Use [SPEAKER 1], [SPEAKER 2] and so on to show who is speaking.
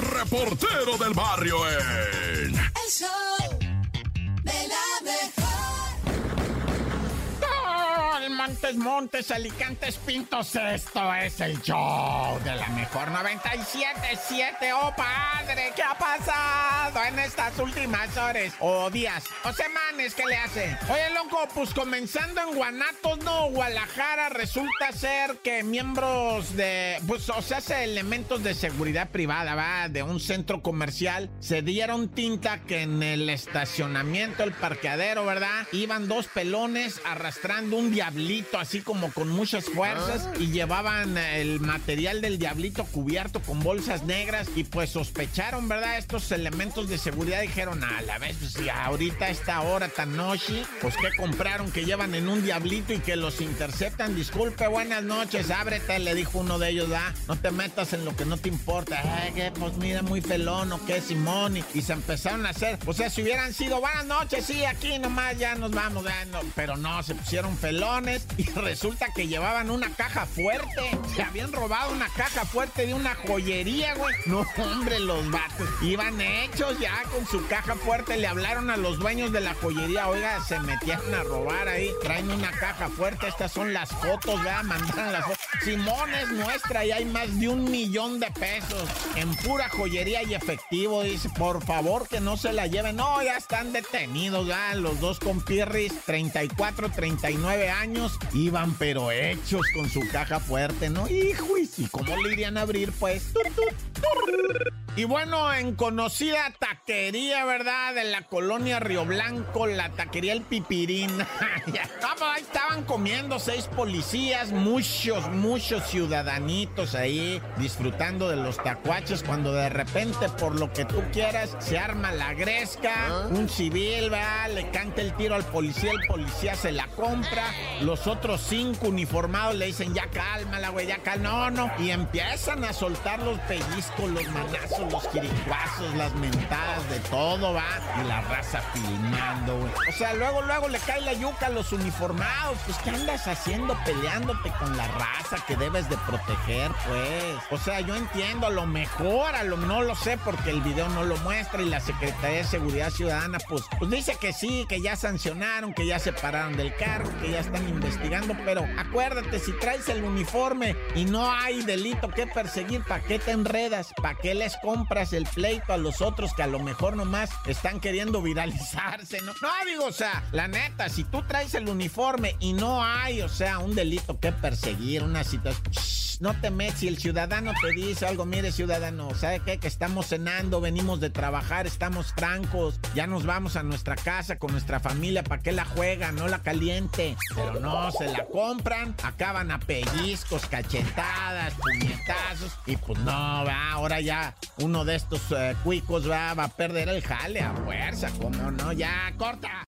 [SPEAKER 1] reportero del barrio en...
[SPEAKER 2] El show
[SPEAKER 3] Montes, Montes, Alicantes, Pintos, esto es el show de la mejor 97.7. ¡Oh, padre! ¿Qué ha pasado en estas últimas horas? O días, o semanas, ¿qué le hace? Oye, loco, pues comenzando en Guanatos, no, Guadalajara, resulta ser que miembros de, pues, o sea, hace elementos de seguridad privada, va, de un centro comercial, se dieron tinta que en el estacionamiento, el parqueadero, ¿verdad? Iban dos pelones arrastrando un diablito así como con muchas fuerzas y llevaban el material del diablito cubierto con bolsas negras y pues sospecharon, ¿verdad? Estos elementos de seguridad dijeron, a la vez, pues ya ahorita a esta hora tan noche, pues que compraron que llevan en un diablito y que los interceptan. Disculpe, buenas noches, ábrete, le dijo uno de ellos, ah, no te metas en lo que no te importa. Ay, que pues mira, muy felón o qué, Simón, y, y, se empezaron a hacer, o sea, si hubieran sido buenas noches, sí, aquí nomás ya nos vamos, no, pero no, se pusieron felones y resulta que llevaban una caja fuerte. Se habían robado una caja fuerte de una joyería, güey. No, hombre, los vatos iban hechos ya con su caja fuerte. Le hablaron a los dueños de la joyería. Oiga, se metieron a robar ahí. Traen una caja fuerte. Estas son las fotos, ¿verdad? Mandaron las fotos. Simón es nuestra y hay más de un millón de pesos en pura joyería y efectivo. Dice, por favor que no se la lleven. No, ya están detenidos, ya los dos compirris, 34, 39 años iban pero hechos con su caja fuerte, ¿no? Hijo, ¿y cómo le irían a abrir, pues? Y bueno, en conocida taquería, ¿verdad? De la colonia Río Blanco, la taquería El Pipirín. ahí estaban comiendo seis policías, muchos, muchos ciudadanitos ahí disfrutando de los tacuaches cuando de repente, por lo que tú quieras, se arma la gresca, un civil, va, le canta el tiro al policía, el policía se la compra, los otros cinco uniformados le dicen, ya cálmala, güey, ya calma, no, no, y empiezan a soltar los pellizcos, los manazos, los jiricuazos, las mentadas, de todo, va, y la raza filmando, güey. O sea, luego, luego le cae la yuca a los uniformados, pues, ¿qué andas haciendo peleándote con la raza que debes de proteger, pues? O sea, yo entiendo, a lo mejor, a lo no lo sé porque el video no lo muestra y la Secretaría de Seguridad Ciudadana, pues, pues dice que sí, que ya sancionaron, que ya se pararon del cargo, que ya están investigando, pero acuérdate, si traes el uniforme y no hay delito que perseguir, ¿para qué te enredas? ¿Para qué les compras el pleito a los otros que a lo mejor nomás están queriendo viralizarse? No, no digo, o sea, la neta, si tú traes el uniforme y no hay, o sea, un delito que perseguir, una situación... No te metes si el ciudadano te dice algo, mire ciudadano, ¿sabe qué? Que estamos cenando, venimos de trabajar, estamos francos, ya nos vamos a nuestra casa con nuestra familia, ¿para qué la juega? No la caliente. Pero no, se la compran, acaban a pellizcos, cachetadas, puñetazos, y pues no, va, ahora ya uno de estos uh, cuicos va, va a perder el jale a fuerza, como no, ya, corta.